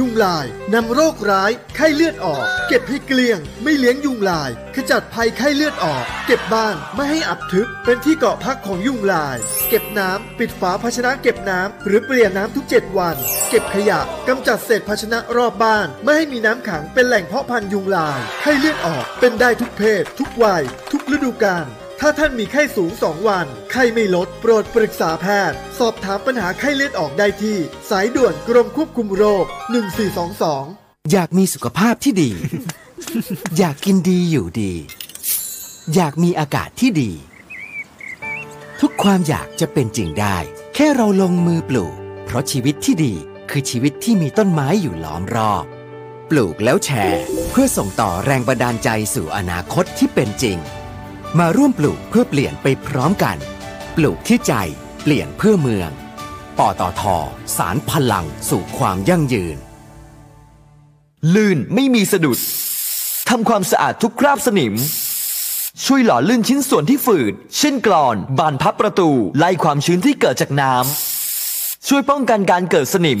ยุงลายนำโรคร้ายไข้เลือดออก เก็บให้เกลี้ยง ไม่เลี้ยงยุงลาย ขจัดภัยไข้เลือดออก เก็บบ้านไม่ให้อับทึบ เป็นที่เกาะพักของยุงลาย เก็บน้ำปิดฝาภาชนะเก็บน้ำหรือเปลี่ยนน้ำทุก 7 วัน เก็บขยะกำจัดเศษภาชนะรอบบ้าน ไม่ให้มีน้ำขังเป็นแหล่งเพาะพันธุ์ยุงลายไข้เลือดออกเป็นได้ทุกเพศ ทุกวัย ทุกฤดูกาล ถ้าท่านมีไข้สูง 2 วัน ไข้ไม่ลด โปรดปรึกษาแพทย์ สอบถามปัญหาไข้เลือดออกได้ที่ สายด่วนกรมควบคุมโรค 1422 อยากมีสุขภาพที่ดี อยากกินดีอยู่ดี อยากมีอากาศที่ดี ทุกความอยากจะเป็นจริงได้ แค่เราลงมือปลูก เพราะชีวิตที่ดีคือชีวิตที่มีต้นไม้อยู่ล้อมรอบ ปลูกแล้วแชร์ เพื่อส่งต่อแรงบันดาลใจสู่อนาคตที่เป็นจริง มาร่วมปลูกเพื่อเปลี่ยนไปพร้อมกัน ปลูกที่ใจ เปลี่ยนเพื่อเมือง ปตทสารพลังสู่ความยั่งยืน ลื่นไม่มีสะดุด ทำความสะอาดทุกคราบสนิม ช่วยหล่อลื่นชิ้นส่วนที่ฝืด เช่นกรอน บานพับประตู ไล่ความชื้นที่เกิดจากน้ำ ช่วยป้องกันการเกิดสนิม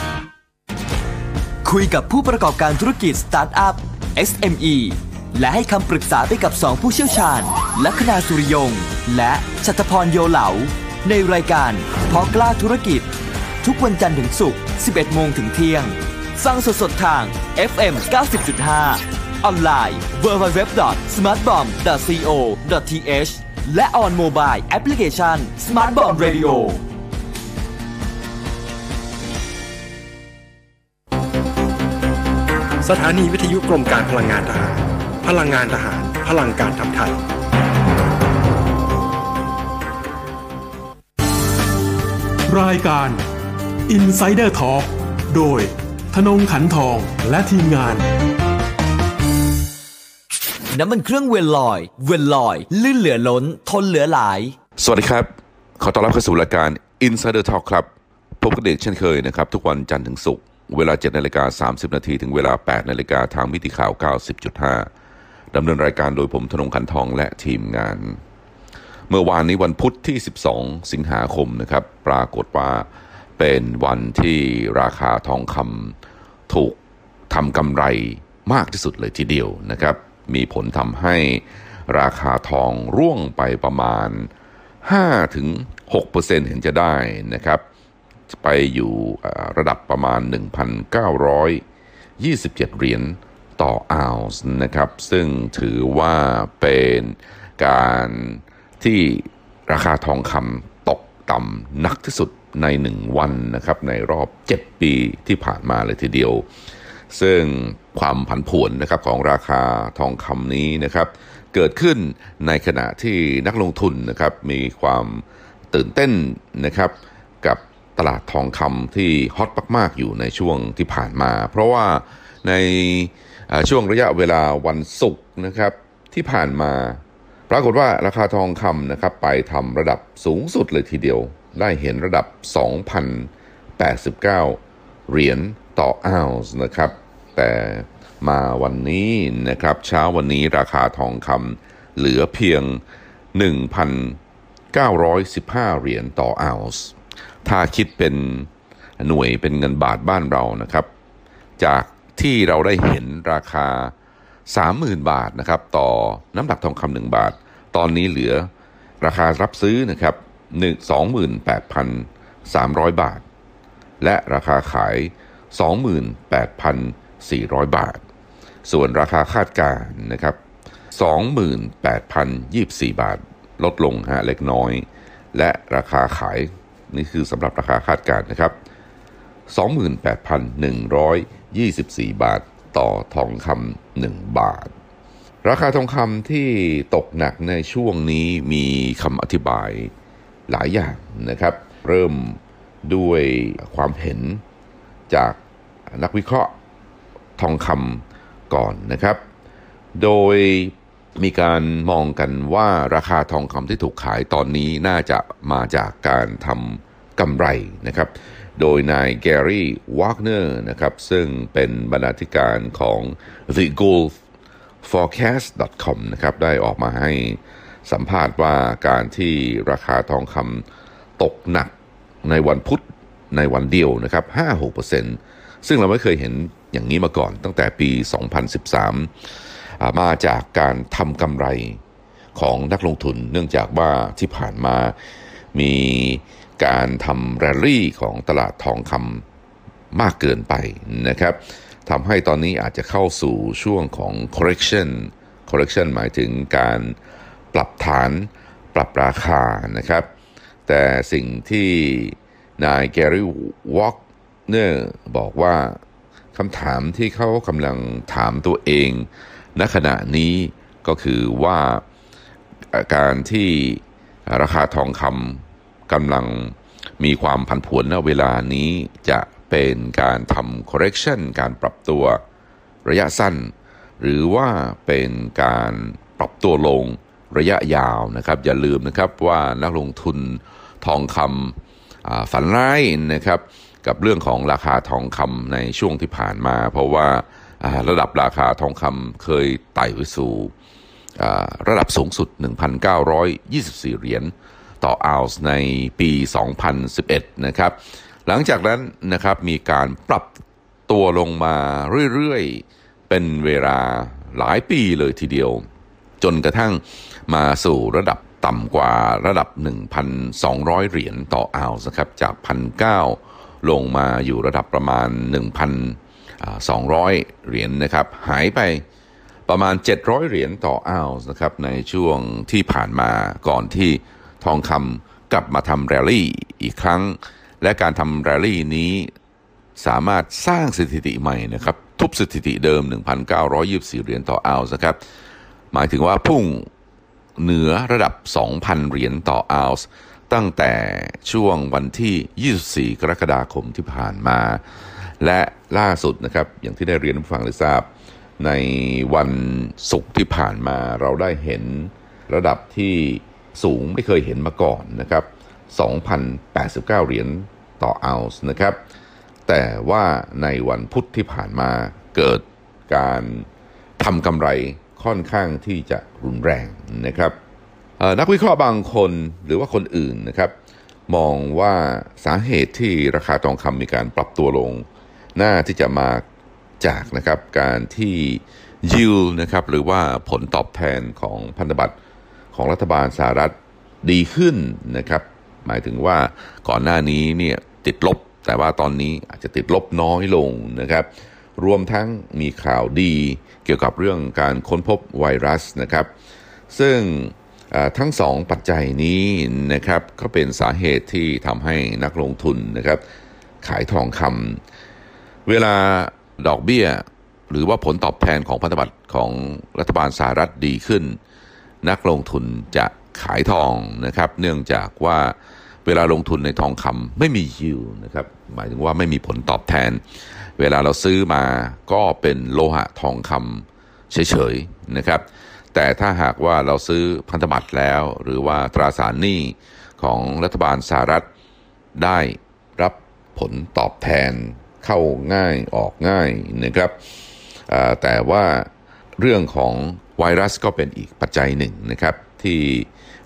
คุยกับผู้ประกอบการธุรกิจสตาร์ทอัพ SME และให้คำปรึกษาไปกับ 2 ผู้เชี่ยวชาญ ลัคนาสุริยง และชัตพรโยเหลา ในรายการพอกล้าธุรกิจ ทุกวันจันทร์ถึงศุกร์ 11 โมงถึงเที่ยง ฟังสดๆทาง FM 90.5 ออนไลน์ www.smartbomb.co.th และ on mobile application Smart Bomb Radio สถานีวิทยุกรมการพลังงานทหาร พลังงานทหาร พลังการทำไทย รายการ Insider Talk โดยธนงขันทองและทีมงาน น้ำมันเครื่องเวลลอย เวลลอย ลื่นเหลือล้น ทนเหลือหลาย สวัสดีครับ ขอต้อนรับเข้าสู่รายการ Insider Talk ครับ พบกับเด็กเช่นเคยนะครับ ทุกวันจันทร์ถึงศุกร์ เวลา 7นาฬิกา30 นาทีถึงเวลา 8นาฬิกาทางมิติข่าว 90.5 ดำเนินรายการโดยผมธนงขันทองและทีมงาน เมื่อวานนี้วันพุธที่ 12 สิงหาคมนะครับ ปรากฏว่าเป็นวันที่ราคาทองคำถูกทำกำไรมากที่สุดเลยทีเดียวนะครับ มีผลทำให้ราคาทองร่วงไปประมาณ5-6%ถึง6%เห็นจะได้นะครับ ไปอยู่ระดับประมาณ 1,927 เหรียญต่อออนซ์นะครับ ซึ่งถือว่าเป็นการที่ราคาทองคำตกต่ำนักที่สุดใน 1 วันนะครับ ในรอบ 7 ปีที่ผ่านมาเลยทีเดียว ซึ่งความผันผวนนะครับของราคาทองคำนี้นะครับ เกิดขึ้นในขณะที่นักลงทุนนะครับมีความตื่นเต้นนะครับกับ ตลาดทองคำที่ฮอตมากๆอยู่ในช่วงที่ผ่านมา เพราะว่าในช่วงระยะเวลาวันศุกร์นะครับที่ผ่านมา ปรากฏว่าราคาทองคำนะครับไปทำระดับสูงสุดเลยทีเดียว ได้เห็นระดับ 2,089 เหรียญต่อออนซ์นะครับ แต่มาวันนี้นะครับเช้าวันนี้ราคาทองคำเหลือเพียง 1,915 เหรียญต่อออนซ์ ถ้าคิดเป็นหน่วยเป็นเงินบาทบ้านเรานะครับ จากที่เราได้เห็นราคา 30,000 บาทนะครับต่อน้ำหนักทองคำหนึ่งบาท ตอนนี้เหลือราคารับซื้อนะครับ28,300บาท และราคาขาย28,400บาท ส่วนราคาคาดการณ์นะครับ28,024บาท ลดลงฮะเล็กน้อย และราคาขาย นี่คือสำหรับราคาคาดการณ์นะครับ 28,124 บาทต่อทองคำหนึ่งบาท ราคาทองคำที่ตกหนักในช่วงนี้มีคำอธิบายหลายอย่างนะครับ เริ่มด้วยความเห็นจากนักวิเคราะห์ทองคำก่อนนะครับ โดย มีการมองกันว่าราคาทองคำที่ถูกขายตอนนี้น่าจะมาจากการทำกำไรนะครับ โดยนายแกรี่วากเนอร์นะครับซึ่งเป็นบรรณาธิการของ The Gold forecast.com นะครับได้ออกมาให้สัมภาษณ์ว่าการที่ราคาทองคำตกหนักในวันพุธในวันเดียวนะครับ 5-6%ซึ่งเราไม่เคยเห็นอย่างนี้มาก่อนตั้งแต่ปี 2013 มาจากการทำกำไรของนักลงทุน เนื่องจากว่าที่ผ่านมามีการทำแรลลี่ของตลาดทองคำมากเกินไปนะครับทำให้ตอนนี้อาจจะเข้าสู่ช่วงของ correction correction หมายถึงการปรับฐานปรับราคานะครับ แต่สิ่งที่นายแกรี่วอล์กเนอร์บอกว่าคำถามที่เขากำลังถามตัวเอง ณขณะนี้ก็คือว่าการที่ราคาทองคำกำลังมีความผันผวนณเวลานี้จะเป็นการทำ correction การปรับตัวระยะสั้น หรือว่าเป็นการปรับตัวลงระยะยาวนะครับ อย่าลืมนะครับว่านักลงทุนทองคำฝันร้ายนะครับ กับเรื่องของราคาทองคำในช่วงที่ผ่านมา เพราะว่า ระดับราคาทองคำเคยไต่ไปสู่ระดับสูงสุด 1,924 เหรียญต่อออนซ์ในปี 2011 นะครับ หลังจากนั้นนะครับมีการปรับตัวลงมาเรื่อยๆ เป็นเวลาหลายปีเลยทีเดียว จนกระทั่งมาสู่ระดับต่ำกว่าระดับ 1,200 เหรียญต่อออนซ์นะครับ จาก 1,900 ลงมาอยู่ระดับประมาณ 1,000 200 เหรียญนะครับ หายไปประมาณ 700 เหรียญต่อออนซ์นะครับในช่วงที่ผ่านมาก่อนที่ทองคำกลับมาทำแรลลี่อีกครั้ง และการทำแรลลี่นี้สามารถสร้างสถิติใหม่นะครับ ทุบสถิติเดิม 1,924 เหรียญต่อออนซ์นะครับ หมายถึงว่าพุ่งเหนือระดับ 2,000 เหรียญต่อออนซ์ตั้งแต่ช่วงวันที่ 24 กรกฎาคมที่ผ่านมา และล่าสุดนะครับอย่างที่ได้เรียนผู้ฟังได้ทราบ ในวันศุกร์ที่ผ่านมาเราได้เห็นระดับที่สูงไม่เคยเห็นมาก่อนนะครับ2,089 เหรียญต่อออนซ์นะครับ แต่ว่าในวันพุธที่ผ่านมาเกิดการทำกำไรค่อนข้างที่จะรุนแรงนะครับนักวิเคราะห์บางคนหรือว่าคนอื่นนะครับ มองว่าสาเหตุที่ราคาทองคำมีการปรับตัวลง น่าที่จะมาจากนะครับการที่ยิวนะครับหรือว่าผลตอบแทนของพันธบัตรของรัฐบาลสหรัฐดีขึ้นนะครับ หมายถึงว่าก่อนหน้านี้เนี่ยติดลบ แต่ว่าตอนนี้อาจจะติดลบน้อยลงนะครับ รวมทั้งมีข่าวดีเกี่ยวกับเรื่องการค้นพบไวรัสนะครับ ซึ่งทั้งสองปัจจัยนี้นะครับก็เป็นสาเหตุที่ทำให้นักลงทุนนะครับ ขายทองคำ เวลาดอกเบี้ย หรือว่าผลตอบแทนของพันธบัตรของรัฐบาลสหรัฐดีขึ้น นักลงทุนจะขายทองนะครับ เนื่องจากว่าเวลาลงทุนในทองคำไม่มียิวนะครับ หมายถึงว่าไม่มีผลตอบแทน เวลาเราซื้อมาก็เป็นโลหะทองคำเฉยๆนะครับ แต่ถ้าหากว่าเราซื้อพันธบัตรแล้ว หรือว่าตราสารหนี้ของรัฐบาลสหรัฐได้รับผลตอบแทน เข้าง่ายออกง่ายนะครับแต่ว่าเรื่องของไวรัสก็เป็นอีกปัจจัยหนึ่งนะครับ ที่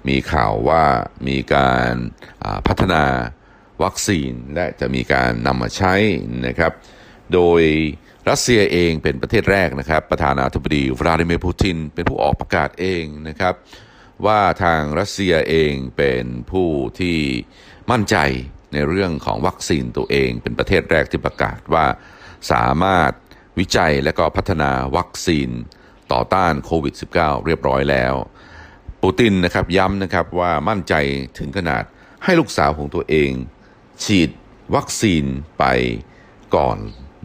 มีข่าวว่ามีการพัฒนาวัคซีนและจะมีการนำมาใช้นะครับ โดยรัสเซียเองเป็นประเทศแรกนะครับ ประธานาธิบดีวลาดิเมียร์ปูติน เป็นผู้ออกประกาศเองนะครับ ว่าทางรัสเซียเองเป็นผู้ที่มั่นใจ ในเรื่องของวัคซีนตัวเอง เป็นประเทศแรกที่ประกาศว่า สามารถวิจัยและก็พัฒนาวัคซีนต่อต้านโควิด -19 เรียบร้อยแล้ว ปูตินนะครับย้ำนะครับว่ามั่นใจถึงขนาดให้ลูกสาวของตัวเอง ฉีดวัคซีนไปก่อน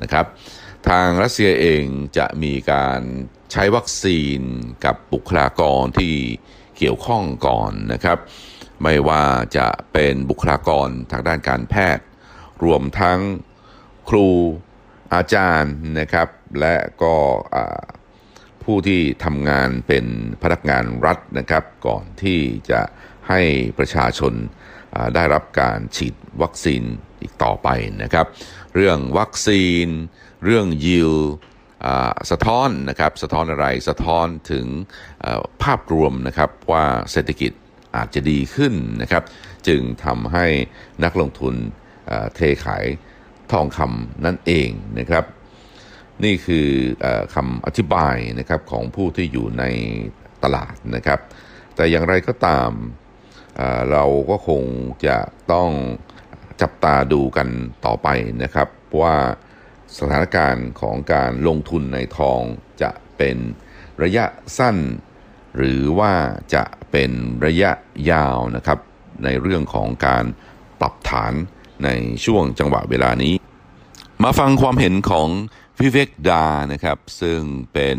นะครับ ทางรัสเซียเองจะมีการใช้วัคซีนกับบุคลากรที่เกี่ยวข้องก่อนนะครับ ไม่ว่าจะเป็นบุคลากรทางด้านการแพทย์ รวมทั้งครูอาจารย์นะครับ และก็ผู้ที่ทำงานเป็นพนักงานรัฐนะครับ ก่อนที่จะให้ประชาชนได้รับการฉีดวัคซีนอีกต่อไปนะครับ เรื่องวัคซีน เรื่องยิวสะท้อนนะครับ สะท้อนอะไร สะท้อนถึงภาพรวมนะครับว่าเศรษฐกิจ อาจจะดีขึ้นนะครับ จึงทำให้นักลงทุนเทขายทองคำนั่นเองนะครับ นี่คืออคำอธิบายนะครับของผู้ที่อยู่ในตลาดนะครับ แต่อย่างไรก็ตามเราก็คงจะต้องจับตาดูกันต่อไปนะครับ ว่าสถานการณ์ของการลงทุนในทองจะเป็นระยะสั้น หรือว่าจะเป็นระยะยาวนะครับ ในเรื่องของการปรับฐานในช่วงจังหวะเวลานี้ มาฟังความเห็นของวิเวกดานะครับ ซึ่งเป็น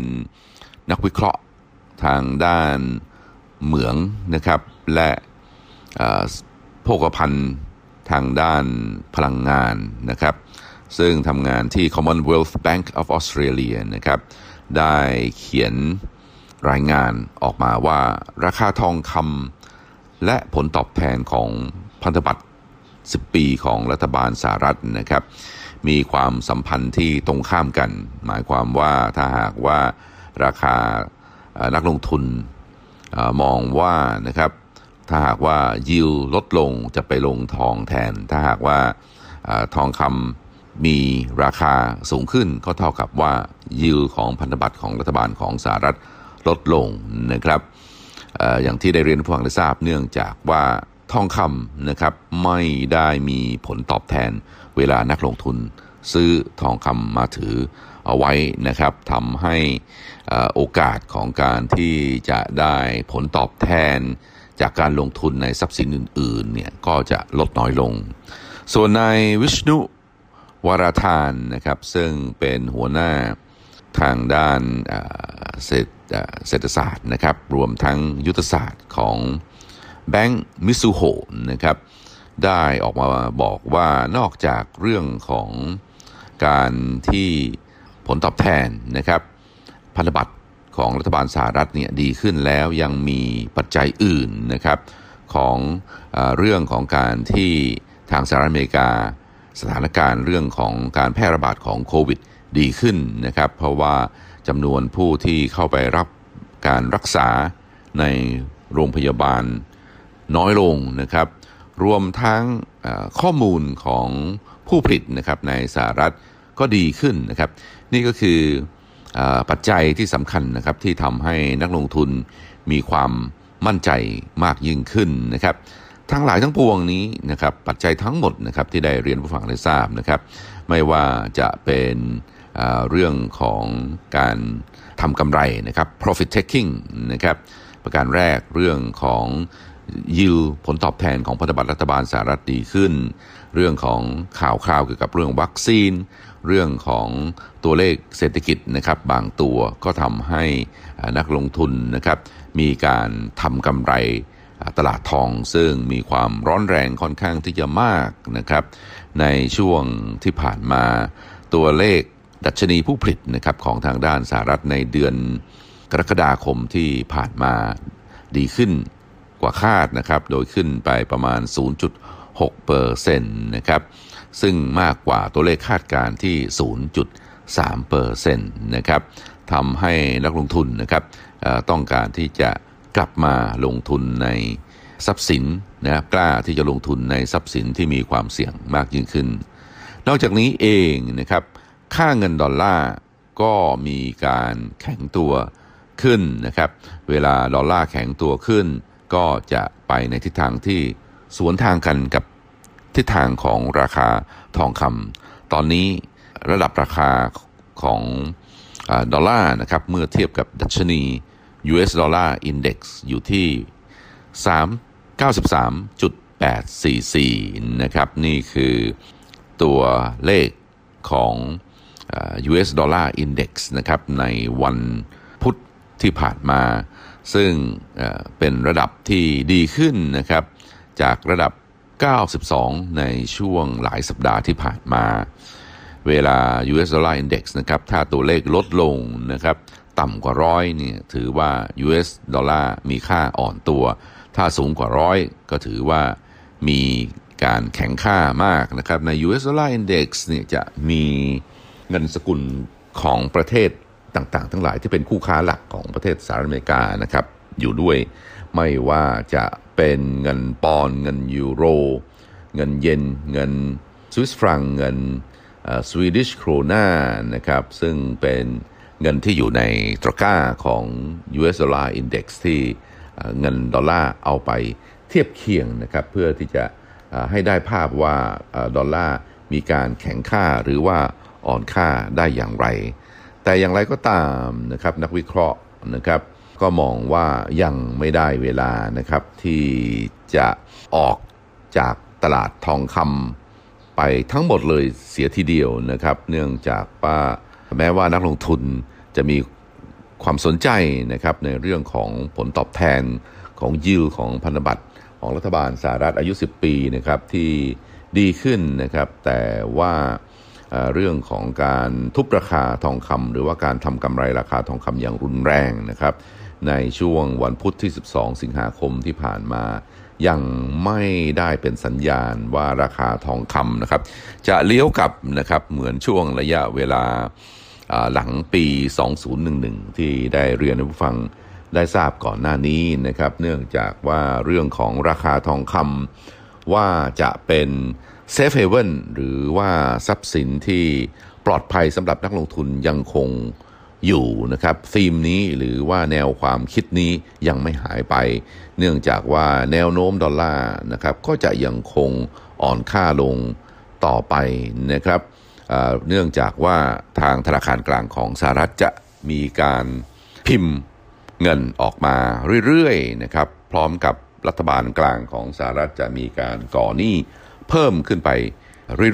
นักวิเคราะห์ทางด้านเหมืองนะครับ และโภคภัณฑ์ทางด้านพลังงานนะครับ ซึ่งทำงานที่ Commonwealth Bank of Australia นะครับ ได้เขียน รายงานออกมาว่าราคาทองคำและผลตอบแทนของพันธบัตร 10 ปีของรัฐบาลสหรัฐนะครับ มีความสัมพันธ์ที่ตรงข้ามกัน หมายความว่าถ้าหากว่าราคานักลงทุนอมองว่านะครับถ้าหากว่ายิวลดลงจะไปลงทองแทน ถ้าหากว่าอทองคำมีราคาสูงขึ้นก็เท่ากับว่ายิวของพันธบัตรของรัฐบาลของสหรัฐ ลดลงนะครับอย่างที่ได้เรียนผู้ฟังได้ทราบเนื่องจากว่าทองคำนะครับไม่ได้มีผลตอบแทนเวลานักลงทุน ซื้อทองคำมาถือเอาไว้นะครับทำให้โอกาสของการที่จะได้ผลตอบแทน จากการลงทุนในทรัพย์สินอื่นๆเนี่ยก็จะลดน้อยลง ส่วนนายวิชนุวราธานนะครับซึ่งเป็นหัวหน้าทางด้านเอ่อเศรษฐ เศรษฐศาสตร์นะครับ รวมทั้งยุทธศาสตร์ของแบงก์มิซูโฮนะครับ ได้ออกมาบอกว่านอกจากเรื่องของการที่ผลตอบแทนนะครับ พันธบัตรของรัฐบาลสหรัฐเนี่ยดีขึ้นแล้วยังมีปัจจัยอื่นนะครับของอเรื่องของการที่ทางสหรัฐอเมริกา สถานการณ์เรื่องของการแพร่ระบาดของโควิดดีขึ้นนะครับ เพราะว่า จำนวนผู้ที่เข้าไปรับการรักษาในโรงพยาบาลน้อยลงนะครับ รวมทั้งข้อมูลของผู้ผลิตนะครับในสหรัฐก็ดีขึ้นนะครับ นี่ก็คือเออปัจจัยที่สำคัญนะครับที่ทำให้นักลงทุนมีความมั่นใจมากยิ่งขึ้นนะครับ ทั้งหลายทั้งปวงนี้นะครับปัจจัยทั้งหมดนะครับที่ได้เรียนผู้ฟังได้ทราบนะครับ ไม่ว่าจะเป็น เรื่องของการทำกำไรนะครับ profit taking นะครับประการแรกเรื่องของยิวผลตอบแทนของพันธบัตรรัฐบาลสหรัฐดีขึ้น เรื่องของข่าวคราวเกี่ยวกับเรื่องวัคซีน เรื่องของตัวเลขเศรษฐกิจนะครับ บางตัวก็ทำให้นักลงทุนนะครับ มีการทำกำไรตลาดทองซึ่งมีความร้อนแรงค่อนข้างที่จะมากนะครับ ในช่วงที่ผ่านมาตัวเลข ดัชนีผู้ผลิตนะครับของทางด้านสหรัฐในเดือนกรกฎาคมที่ผ่านมาดีขึ้นกว่าคาดนะครับ โดยขึ้นไปประมาณ 0.6เปอร์เซ็นต์นะครับ ซึ่งมากกว่าตัวเลขคาดการณ์ที่ 0.3เปอร์เซ็นต์นะครับทำให้นักลงทุนนะครับต้องการที่จะกลับมาลงทุนในทรัพย์สินนะครับกล้าที่จะลงทุนในทรัพย์สินที่มีความเสี่ยงมากยิ่งขึ้น นอกจากนี้เองนะครับ ค่าเงินดอลลาร์ก็มีการแข็งตัวขึ้นนะครับ เวลาดอลลาร์แข็งตัวขึ้น ก็จะไปในทิศทางที่สวนทางกันกับทิศทางของราคาทองคำตอนนี้ระดับราคาของอดอลลาร์นะครับเมื่อเทียบกับดัชนี US Dollar Index อยู่ที่ 393.844 นะครับ นี่คือตัวเลขของ US Dollar Index นะครับในวันพุธที่ผ่านมา ซึ่งเอ่อเป็นระดับที่ดีขึ้นนะครับ จากระดับ 92 ในช่วงหลายสัปดาห์ที่ผ่านมา เวลา US Dollar Index นะครับ ถ้าตัวเลขลดลงนะครับ ต่ำกว่าร้อยเนี่ยถือว่า US ดอลลาร์มีค่าอ่อนตัว ถ้าสูงกว่าร้อยก็ถือว่ามีการแข็งค่ามากนะครับ ใน US Dollar Index เนี่ยจะมี เงินสกุลของประเทศต่างๆ ทั้งหลายที่เป็นคู่ค้าหลักของประเทศสหรัฐอเมริกานะครับ อยู่ด้วยไม่ว่าจะเป็นเงินปอนด์เงินยูโร เงินเยนเงินสวิสฟรังก์เงินสวีดิชโครนานะครับ ซึ่งเป็นเงินที่อยู่ในตะกร้าของ US Dollar Index ที่เงินดอลลาร์เอาไปเทียบเคียงนะครับ เพื่อที่จะให้ได้ภาพว่าดอลลาร์มีการแข็งค่าหรือว่า อ่อนค่าได้อย่างไร แต่อย่างไรก็ตามนะครับนักวิเคราะห์นะครับ ก็มองว่ายังไม่ได้เวลานะครับที่จะออกจากตลาดทองคำไปทั้งหมดเลยเสียทีเดียวนะครับ เนื่องจากว่าแม้ว่านักลงทุนจะมีความสนใจนะครับในเรื่องของผลตอบแทนของยิวของพันธบัตรของรัฐบาลสหรัฐอายุ 10 ปีนะครับที่ดีขึ้นนะครับ แต่ว่า เรื่องของการทุบราคาทองคำหรือว่าการทำกำไรราคาทองคำอย่างรุนแรงนะครับในช่วงวันพุธที่ 12 สิงหาคมที่ผ่านมา ยังไม่ได้เป็นสัญญาณว่าราคาทองคำนะครับ จะเลี้ยวกลับนะครับเหมือนช่วงระยะเวลาหลังปี 2011 ที่ได้เรียนให้ผู้ฟังได้ทราบก่อนหน้านี้นะครับ เนื่องจากว่าเรื่องของราคาทองคำว่าจะเป็น เซฟเฮเว่นหรือว่าทรัพย์สินที่ปลอดภัยสำหรับนักลงทุนยังคงอยู่นะครับธีมนี้หรือว่าแนวความคิดนี้ยังไม่หายไป เนื่องจากว่าแนวโน้มดอลลาร์นะครับก็จะยังคงอ่อนค่าลงต่อไปนะครับเอ่อเนื่องจากว่าทางธนาคารกลางของสหรัฐจะมีการพิมพ์เงินออกมาเรื่อยๆนะครับพร้อมกับรัฐบาลกลางของสหรัฐจะมีการก่อหนี้ เพิ่มขึ้นไป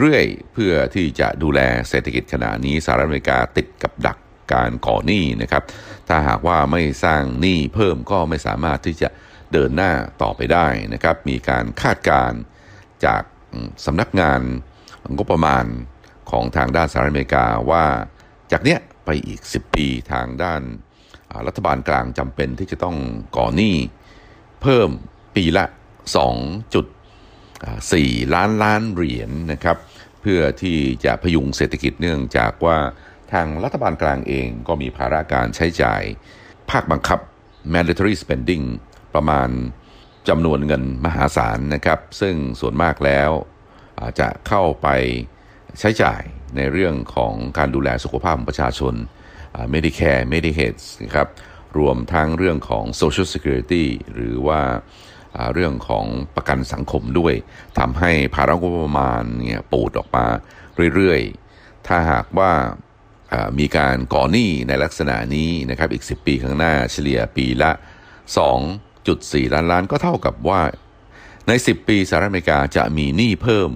เรื่อยๆ เพื่อที่จะดูแลเศรษฐกิจขณะนี้สหรัฐอเมริกาติดกับดักการก่อหนี้นะครับ ถ้าหากว่าไม่สร้างหนี้เพิ่มก็ไม่สามารถที่จะเดินหน้าต่อไปได้นะครับ มีการคาดการณ์จากสำนักงานงบประมาณของทางด้านสหรัฐอเมริกาว่าจากเนี้ยไปอีก 10 ปีทางด้านรัฐบาลกลางจำเป็นที่จะต้องก่อหนี้เพิ่มปีละ 2. 4 ล้านล้านเหรียญนะครับ เพื่อที่จะพยุงเศรษฐกิจเนื่องจากว่าทางรัฐบาลกลางเองก็มีภาระการใช้จ่าย ภาคบังคับ mandatory spending ประมาณจำนวนเงินมหาศาลนะครับ ซึ่งส่วนมากแล้วจะเข้าไปใช้จ่ายในเรื่องของการดูแลสุขภาพของประชาชน Medicare Medicaid นะครับ รวมทั้งเรื่องของ Social Security หรือว่า เรื่องของประกันสังคมด้วยทำให้ภาระงบประมาณเนี่ยปูดออกมาเรื่อยๆ ถ้าหากว่าอ่ามีการก่อหนี้ในลักษณะนี้นะครับอีก 10 ปีข้างหน้าเฉลี่ยปีละ 2.4 ล้านล้านก็เท่ากับว่าใน 10 ปีสหรัฐอเมริกาจะมีหนี้เพิ่ม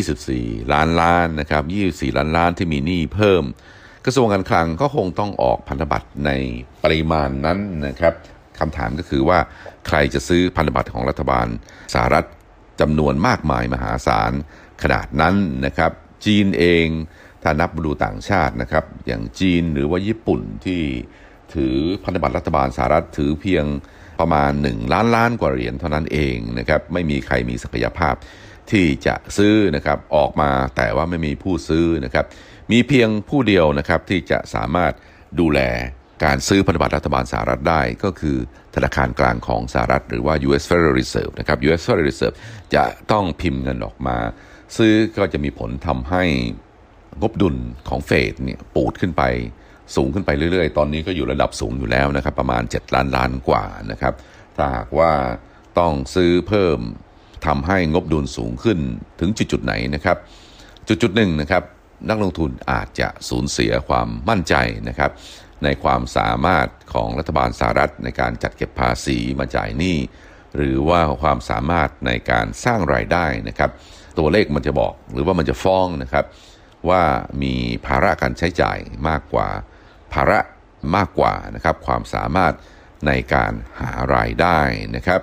24 ล้านล้านนะครับ24 ล้านล้านที่มีหนี้เพิ่ม กระทรวงการคลังก็คงต้องออกพันธบัตรในปริมาณนั้นนะครับ คำถามก็คือว่าใครจะซื้อพันธบัตรของรัฐบาลสหรัฐจำนวนมากมายมหาศาลขนาดนั้นนะครับ จีนเองถ้านับดูต่างชาตินะครับ อย่างจีนหรือว่าญี่ปุ่นที่ถือพันธบัตรรัฐบาลสหรัฐถือเพียงประมาณ 1 ล้านล้านกว่าเหรียญเท่านั้นเองนะครับไม่มีใครมีศักยภาพที่จะซื้อนะครับออกมาแต่ว่าไม่มีผู้ซื้อนะครับ มีเพียงผู้เดียวนะครับที่จะสามารถดูแล การซื้อพันธบัตรรัฐบาลสหรัฐได้ก็คือธนาคารกลางของสหรัฐ หรือว่า US Federal Reserve นะครับ US Federal Reserve จะต้องพิมพ์เงินออกมา ซื้อก็จะมีผลทำให้งบดุลของเฟดเนี่ยปูดขึ้นไปสูงขึ้นไปเรื่อยๆ ตอนนี้ก็อยู่ระดับสูงอยู่แล้วนะครับ ประมาณ 7 ล้านล้านกว่านะครับ ถ้าหากว่าต้องซื้อเพิ่มทำให้งบดุลสูงขึ้นถึงจุดๆไหนนะครับ จุดจุดๆหนึ่งนะครับนักลงทุนอาจจะสูญเสียความมั่นใจนะครับ ในความสามารถของรัฐบาลสหรัฐในการจัดเก็บภาษีมาจ่ายหนี้ หรือว่าความสามารถในการสร้างรายได้นะครับ ตัวเลขมันจะบอกหรือว่ามันจะฟ้องนะครับ ว่ามีภาระการใช้จ่ายมากกว่า ภาระมากกว่านะครับความสามารถในการหารายได้นะครับ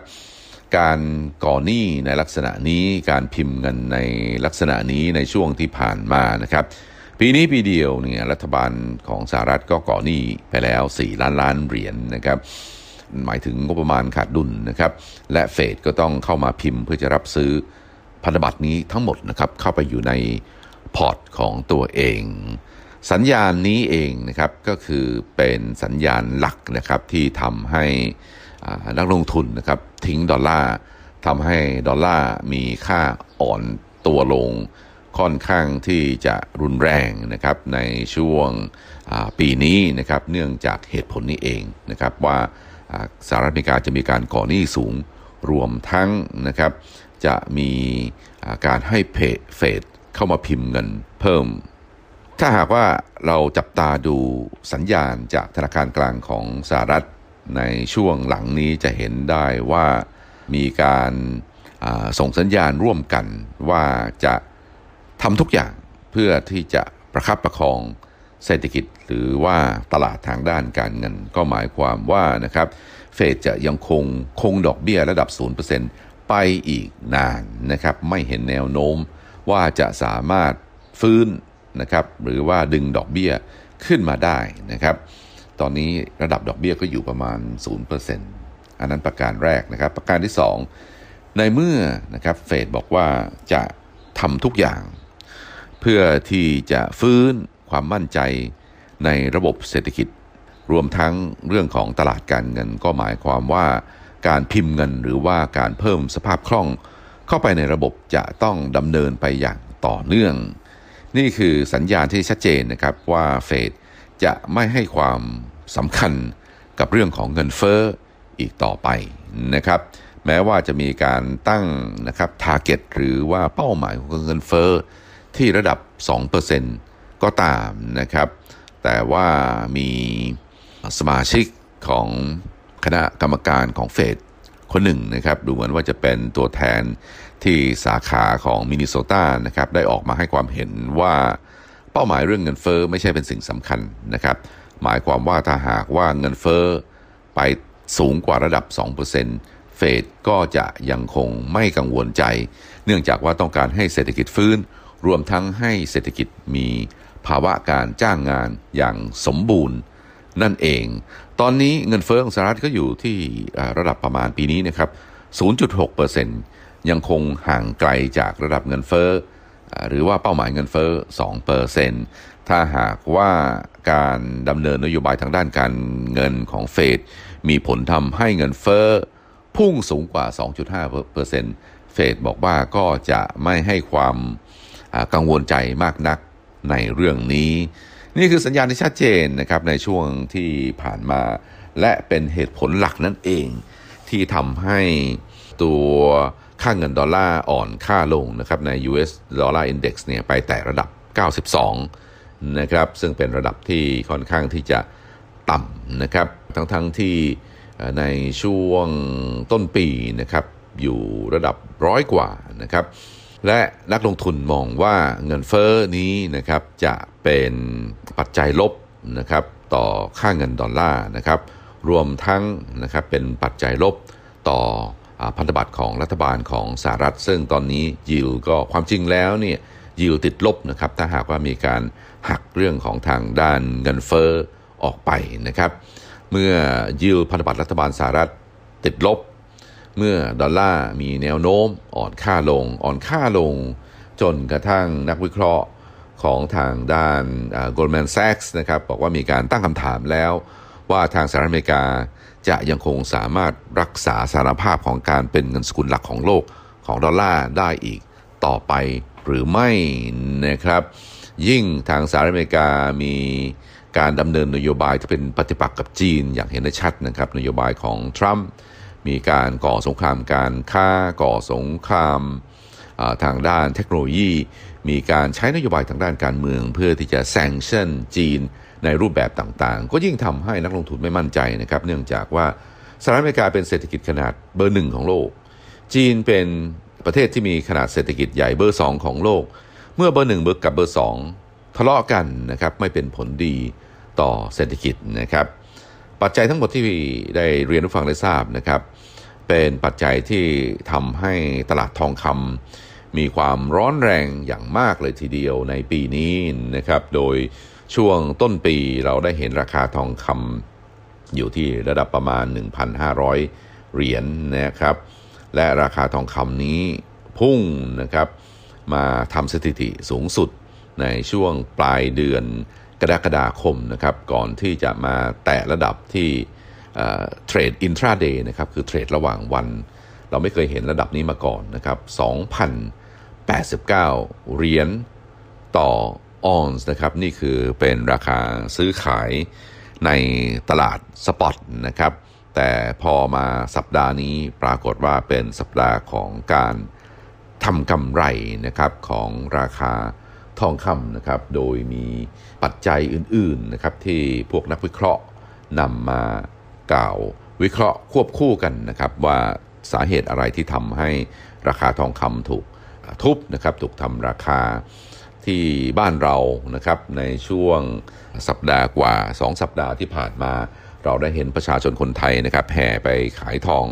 การก่อหนี้ในลักษณะนี้การพิมพ์เงินในลักษณะนี้ในช่วงที่ผ่านมานะครับ ปีนี้ปีเดียวเนี่ยรัฐบาลของสหรัฐก็ก่อหนี้ไปแล้ว 4 ล้านล้านเหรียญนะครับ หมายถึงงบประมาณขาดดุลนะครับ และเฟดก็ต้องเข้ามาพิมพ์เพื่อจะรับซื้อพันธบัตรนี้ทั้งหมดนะครับ เข้าไปอยู่ในพอร์ตของตัวเอง สัญญาณนี้เองนะครับก็คือเป็นสัญญาณหลักนะครับที่ทำให้นักลงทุนนะครับทิ้งดอลลาร์ทำให้ดอลลาร์มีค่าอ่อนตัวลง ค่อนข้างที่จะรุนแรงนะครับในช่วงปีนี้นะครับเนื่องจากเหตุผลนี้เองนะครับว่าสหรัฐอเมริกาจะมีการก่อหนี้สูงรวมทั้งนะครับจะมีการให้เพเฟดเข้ามาพิมพ์เงินเพิ่ม ถ้าหากว่าเราจับตาดูสัญญาณจากธนาคารกลางของสหรัฐในช่วงหลังนี้จะเห็นได้ว่ามีการส่งสัญญาณร่วมกันว่าจะ ทำทุกอย่างเพื่อที่จะประคับประคองเศรษฐกิจหรือว่าตลาดทางด้านการเงิน ก็หมายความว่านะครับเฟดจะยังคงคงดอกเบี้ยระดับ 0%ไปอีกนานนะครับไม่เห็นแนวโน้มว่าจะสามารถฟื้นนะครับหรือว่าดึงดอกเบี้ยขึ้นมาได้นะครับตอนนี้ระดับดอกเบี้ยก็อยู่ประมาณ 0%อันนั้นประการแรกนะครับ ประการที่ 2 ในเมื่อนะครับเฟดบอกว่าจะทำทุกอย่าง เพื่อที่จะฟื้นความมั่นใจในระบบเศรษฐกิจ รวมทั้งเรื่องของตลาดการเงินก็หมายความว่าการพิมพ์เงินหรือว่าการเพิ่มสภาพคล่อง เข้าไปในระบบจะต้องดำเนินไปอย่างต่อเนื่อง นี่คือสัญญาณที่ชัดเจนนะครับว่าเฟดจะไม่ให้ความสำคัญกับเรื่องของเงินเฟ้ออีกต่อไปนะครับ แม้ว่าจะมีการตั้งนะครับ target หรือว่าเป้าหมายของเงินเฟ้อ ที่ระดับ 2%ก็ตามนะครับ แต่ว่ามีสมาชิกของคณะกรรมการของเฟดคนหนึ่งนะครับ ดูเหมือนว่าจะเป็นตัวแทนที่สาขาของมินนิโซตานะครับ ได้ออกมาให้ความเห็นว่าเป้าหมายเรื่องเงินเฟ้อไม่ใช่เป็นสิ่งสำคัญนะครับ หมายความว่าถ้าหากว่าเงินเฟ้อไปสูงกว่าระดับ 2%เฟดก็จะยังคงไม่กังวลใจ เนื่องจากว่าต้องการให้เศรษฐกิจฟื้น รวมทั้งให้เศรษฐกิจมีภาวะการจ้างงานอย่างสมบูรณ์นั่นเอง ตอนนี้เงินเฟ้อของสหรัฐก็อยู่ที่ระดับประมาณปีนี้นะครับ 0.6%ยังคงห่างไกลจากระดับเงินเฟ้อหรือว่าเป้าหมายเงินเฟ้อ 2%ถ้าหากว่าการดำเนินนโยบายทางด้านการเงินของเฟดมีผลทำให้เงินเฟ้อพุ่งสูงกว่า 2.5%เฟดบอกว่าก็จะไม่ให้ความ กังวลใจมากนักในเรื่องนี้ นี่คือสัญญาณที่ชัดเจนนะครับในช่วงที่ผ่านมา และเป็นเหตุผลหลักนั่นเอง ที่ทำให้ตัวค่าเงินดอลลาร์อ่อนค่าลงนะครับใน US Dollar Index เนี่ยไปแตะระดับ 92 นะครับ ซึ่งเป็นระดับที่ค่อนข้างที่จะต่ำนะครับ ทั้งๆทที่เอ่ในช่วงต้นปีนะครับอยู่ระดับร้อยกว่านะครับ และนักลงทุนมองว่าเงินเฟ้อนี้นะครับจะเป็นปัจจัยลบนะครับต่อค่าเงินดอลลาร์นะครับรวมทั้งนะครับเป็นปัจจัยลบต่ออพันธบัตรของรัฐบาลของสหรัฐ ซึ่งตอนนี้ยิวก็ความจริงแล้วเนี่ยยิวติดลบนะครับถ้าหากว่ามีการหักเรื่องของทางด้านเงินเฟ้อออกไปนะครับ เมื่อยิวพันธบัตรรัฐบาลสหรัฐติดลบ เมื่อดอลลาร์มีแนวโน้มอ่อนค่าลง อ่อนค่าลง จนกระทั่งนักวิเคราะห์ของทางด้าน Goldman Sachs นะครับบอกว่ามีการตั้งคำถามแล้ว ว่าทางสหรัฐอเมริกาจะยังคงสามารถรักษาสารภาพของการเป็นเงินสกุลหลักของโลกของดอลลาร์ได้อีกต่อไปหรือไม่นะครับ ยิ่งทางสหรัฐอเมริกามีการดำเนินนโยบายที่เป็นปฏิปักษ์กับจีนอย่างเห็นได้ชัดนะครับ นโยบายของทรัมป์ มีการก่อสงครามการค้าก่อสงครามทางด้านเทคโนโลยี มีการใช้นโยบายทางด้านการเมือง เพื่อที่จะ sanction จีนในรูปแบบต่างๆ ก็ยิ่งทำให้นักลงทุนไม่มั่นใจนะครับ เนื่องจากว่าสหรัฐอเมริกาเป็นเศรษฐกิจขนาดเบอร์หนึ่งของโลก จีนเป็นประเทศที่มีขนาดเศรษฐกิจใหญ่เบอร์สองของโลก เมื่อเบอร์หนึ่งเบอร์กับเบอร์สองทะเลาะกันนะครับไม่เป็นผลดีต่อเศรษฐกิจนะครับ ปัจจัยทั้งหมดที่ได้เรียนผู้ฟังได้ทราบนะครับ เป็นปัจจัยที่ทำให้ตลาดทองคำมีความร้อนแรงอย่างมากเลยทีเดียวในปีนี้นะครับ โดยช่วงต้นปีเราได้เห็นราคาทองคำอยู่ที่ระดับประมาณ 1,500 เหรียญนะครับ และราคาทองคำนี้พุ่งนะครับมาทำสถิติสูงสุดในช่วงปลายเดือนกรกฎาคมนะครับก่อนที่จะมาแตะระดับที่ trade intraday นะครับคือ trade ระหว่างวัน เราไม่เคยเห็นระดับนี้มาก่อนนะครับ2,089 เหรียญต่อออนซ์นะครับนี่คือเป็นราคาซื้อขายในตลาด spot นะครับแต่พอมาสัปดาห์นี้ปรากฏว่าเป็นสัปดาห์ของการทำกำไรนะครับของราคา ทองคำนะครับ โดยมีปัจจัยอื่นๆนะครับที่พวกนักวิเคราะห์นำมากล่าววิเคราะห์ควบคู่กันนะครับว่าสาเหตุอะไรที่ทำให้ราคาทองคำถูกทุบนะครับถูกทำราคาที่บ้านเรานะครับในช่วงสัปดาห์กว่า 2 สัปดาห์ที่ผ่านมา เราได้เห็นประชาชนคนไทยนะครับแห่ไปขายทอง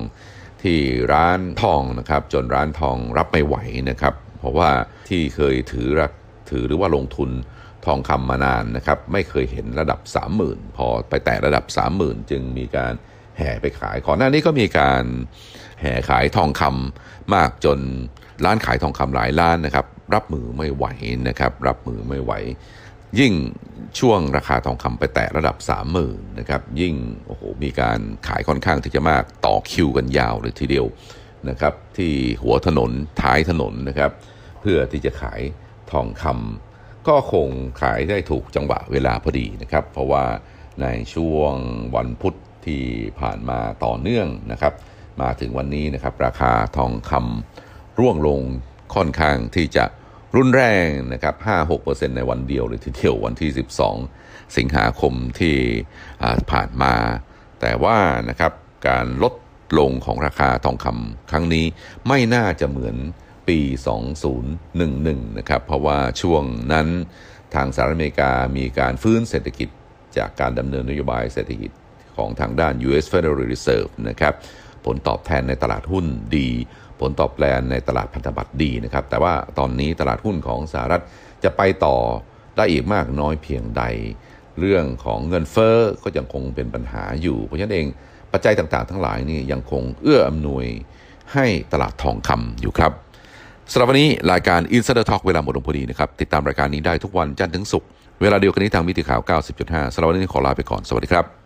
ที่ร้านทองนะครับจนร้านทองรับไม่ไหวนะครับ เพราะว่าที่เคยถือรัก ถือหรือว่าลงทุนทองคำมานานนะครับ ไม่เคยเห็นระดับ 30,000 พอไปแตะระดับ 30,000 จึงมีการแห่ไปขายก่อนหน้านี้ก็มีการแห่ขายทองคำมากจนร้านขายทองคำหลายร้านนะครับ รับมือไม่ไหวนะครับ รับมือไม่ไหว ยิ่งช่วงราคาทองคำไปแตะระดับ 30,000นะครับ ยิ่งโอ้โหมีการขายค่อนข้างที่จะมากต่อคิวกันยาวเลยทีเดียวนะครับ ที่หัวถนนท้ายถนนนะครับ เพื่อที่จะขาย ทองคำก็คงขายได้ถูกจังหวะเวลาพอดีนะครับ เพราะว่าในช่วงวันพุธที่ผ่านมาต่อเนื่องนะครับ มาถึงวันนี้นะครับ ราคาทองคำร่วงลงค่อนข้างที่จะรุนแรงนะครับ 5-6%ในวันเดียวเลยทีเดียววันที่ 12 สิงหาคมที่ผ่านมา แต่ว่านะครับการลดลงของราคาทองคำครั้งนี้ไม่น่าจะเหมือน ปี 2011 นะครับ เพราะว่าช่วงนั้นทางสหรัฐอเมริกามีการฟื้นเศรษฐกิจจากการดำเนินนโยบายเศรษฐกิจของทางด้าน US Federal Reserve นะครับผลตอบแทนในตลาดหุ้นดี ผลตอบแทนในตลาดพันธบัตรดีนะครับ แต่ว่าตอนนี้ตลาดหุ้นของสหรัฐจะไปต่อได้อีกมากน้อยเพียงใด เรื่องของเงินเฟอ้อก็ยังคงเป็นปัญหาอยู่ เพราะฉะนั้นเองปัจจัยต่างๆ ทั้งหลายนี่ยังคงเอื้ออำนวยให้ตลาดทองคำอยู่ครับ สำหรับวันนี้รายการ Insider Talk เวลาหมดลงพอดีนะครับ ติดตามรายการนี้ได้ทุกวันจันทร์ถึงศุกร์เวลาเดียวกันนี้ทางมิติข่าว 90.5สำหรับวันนี้ขอลาไปก่อน สวัสดีครับ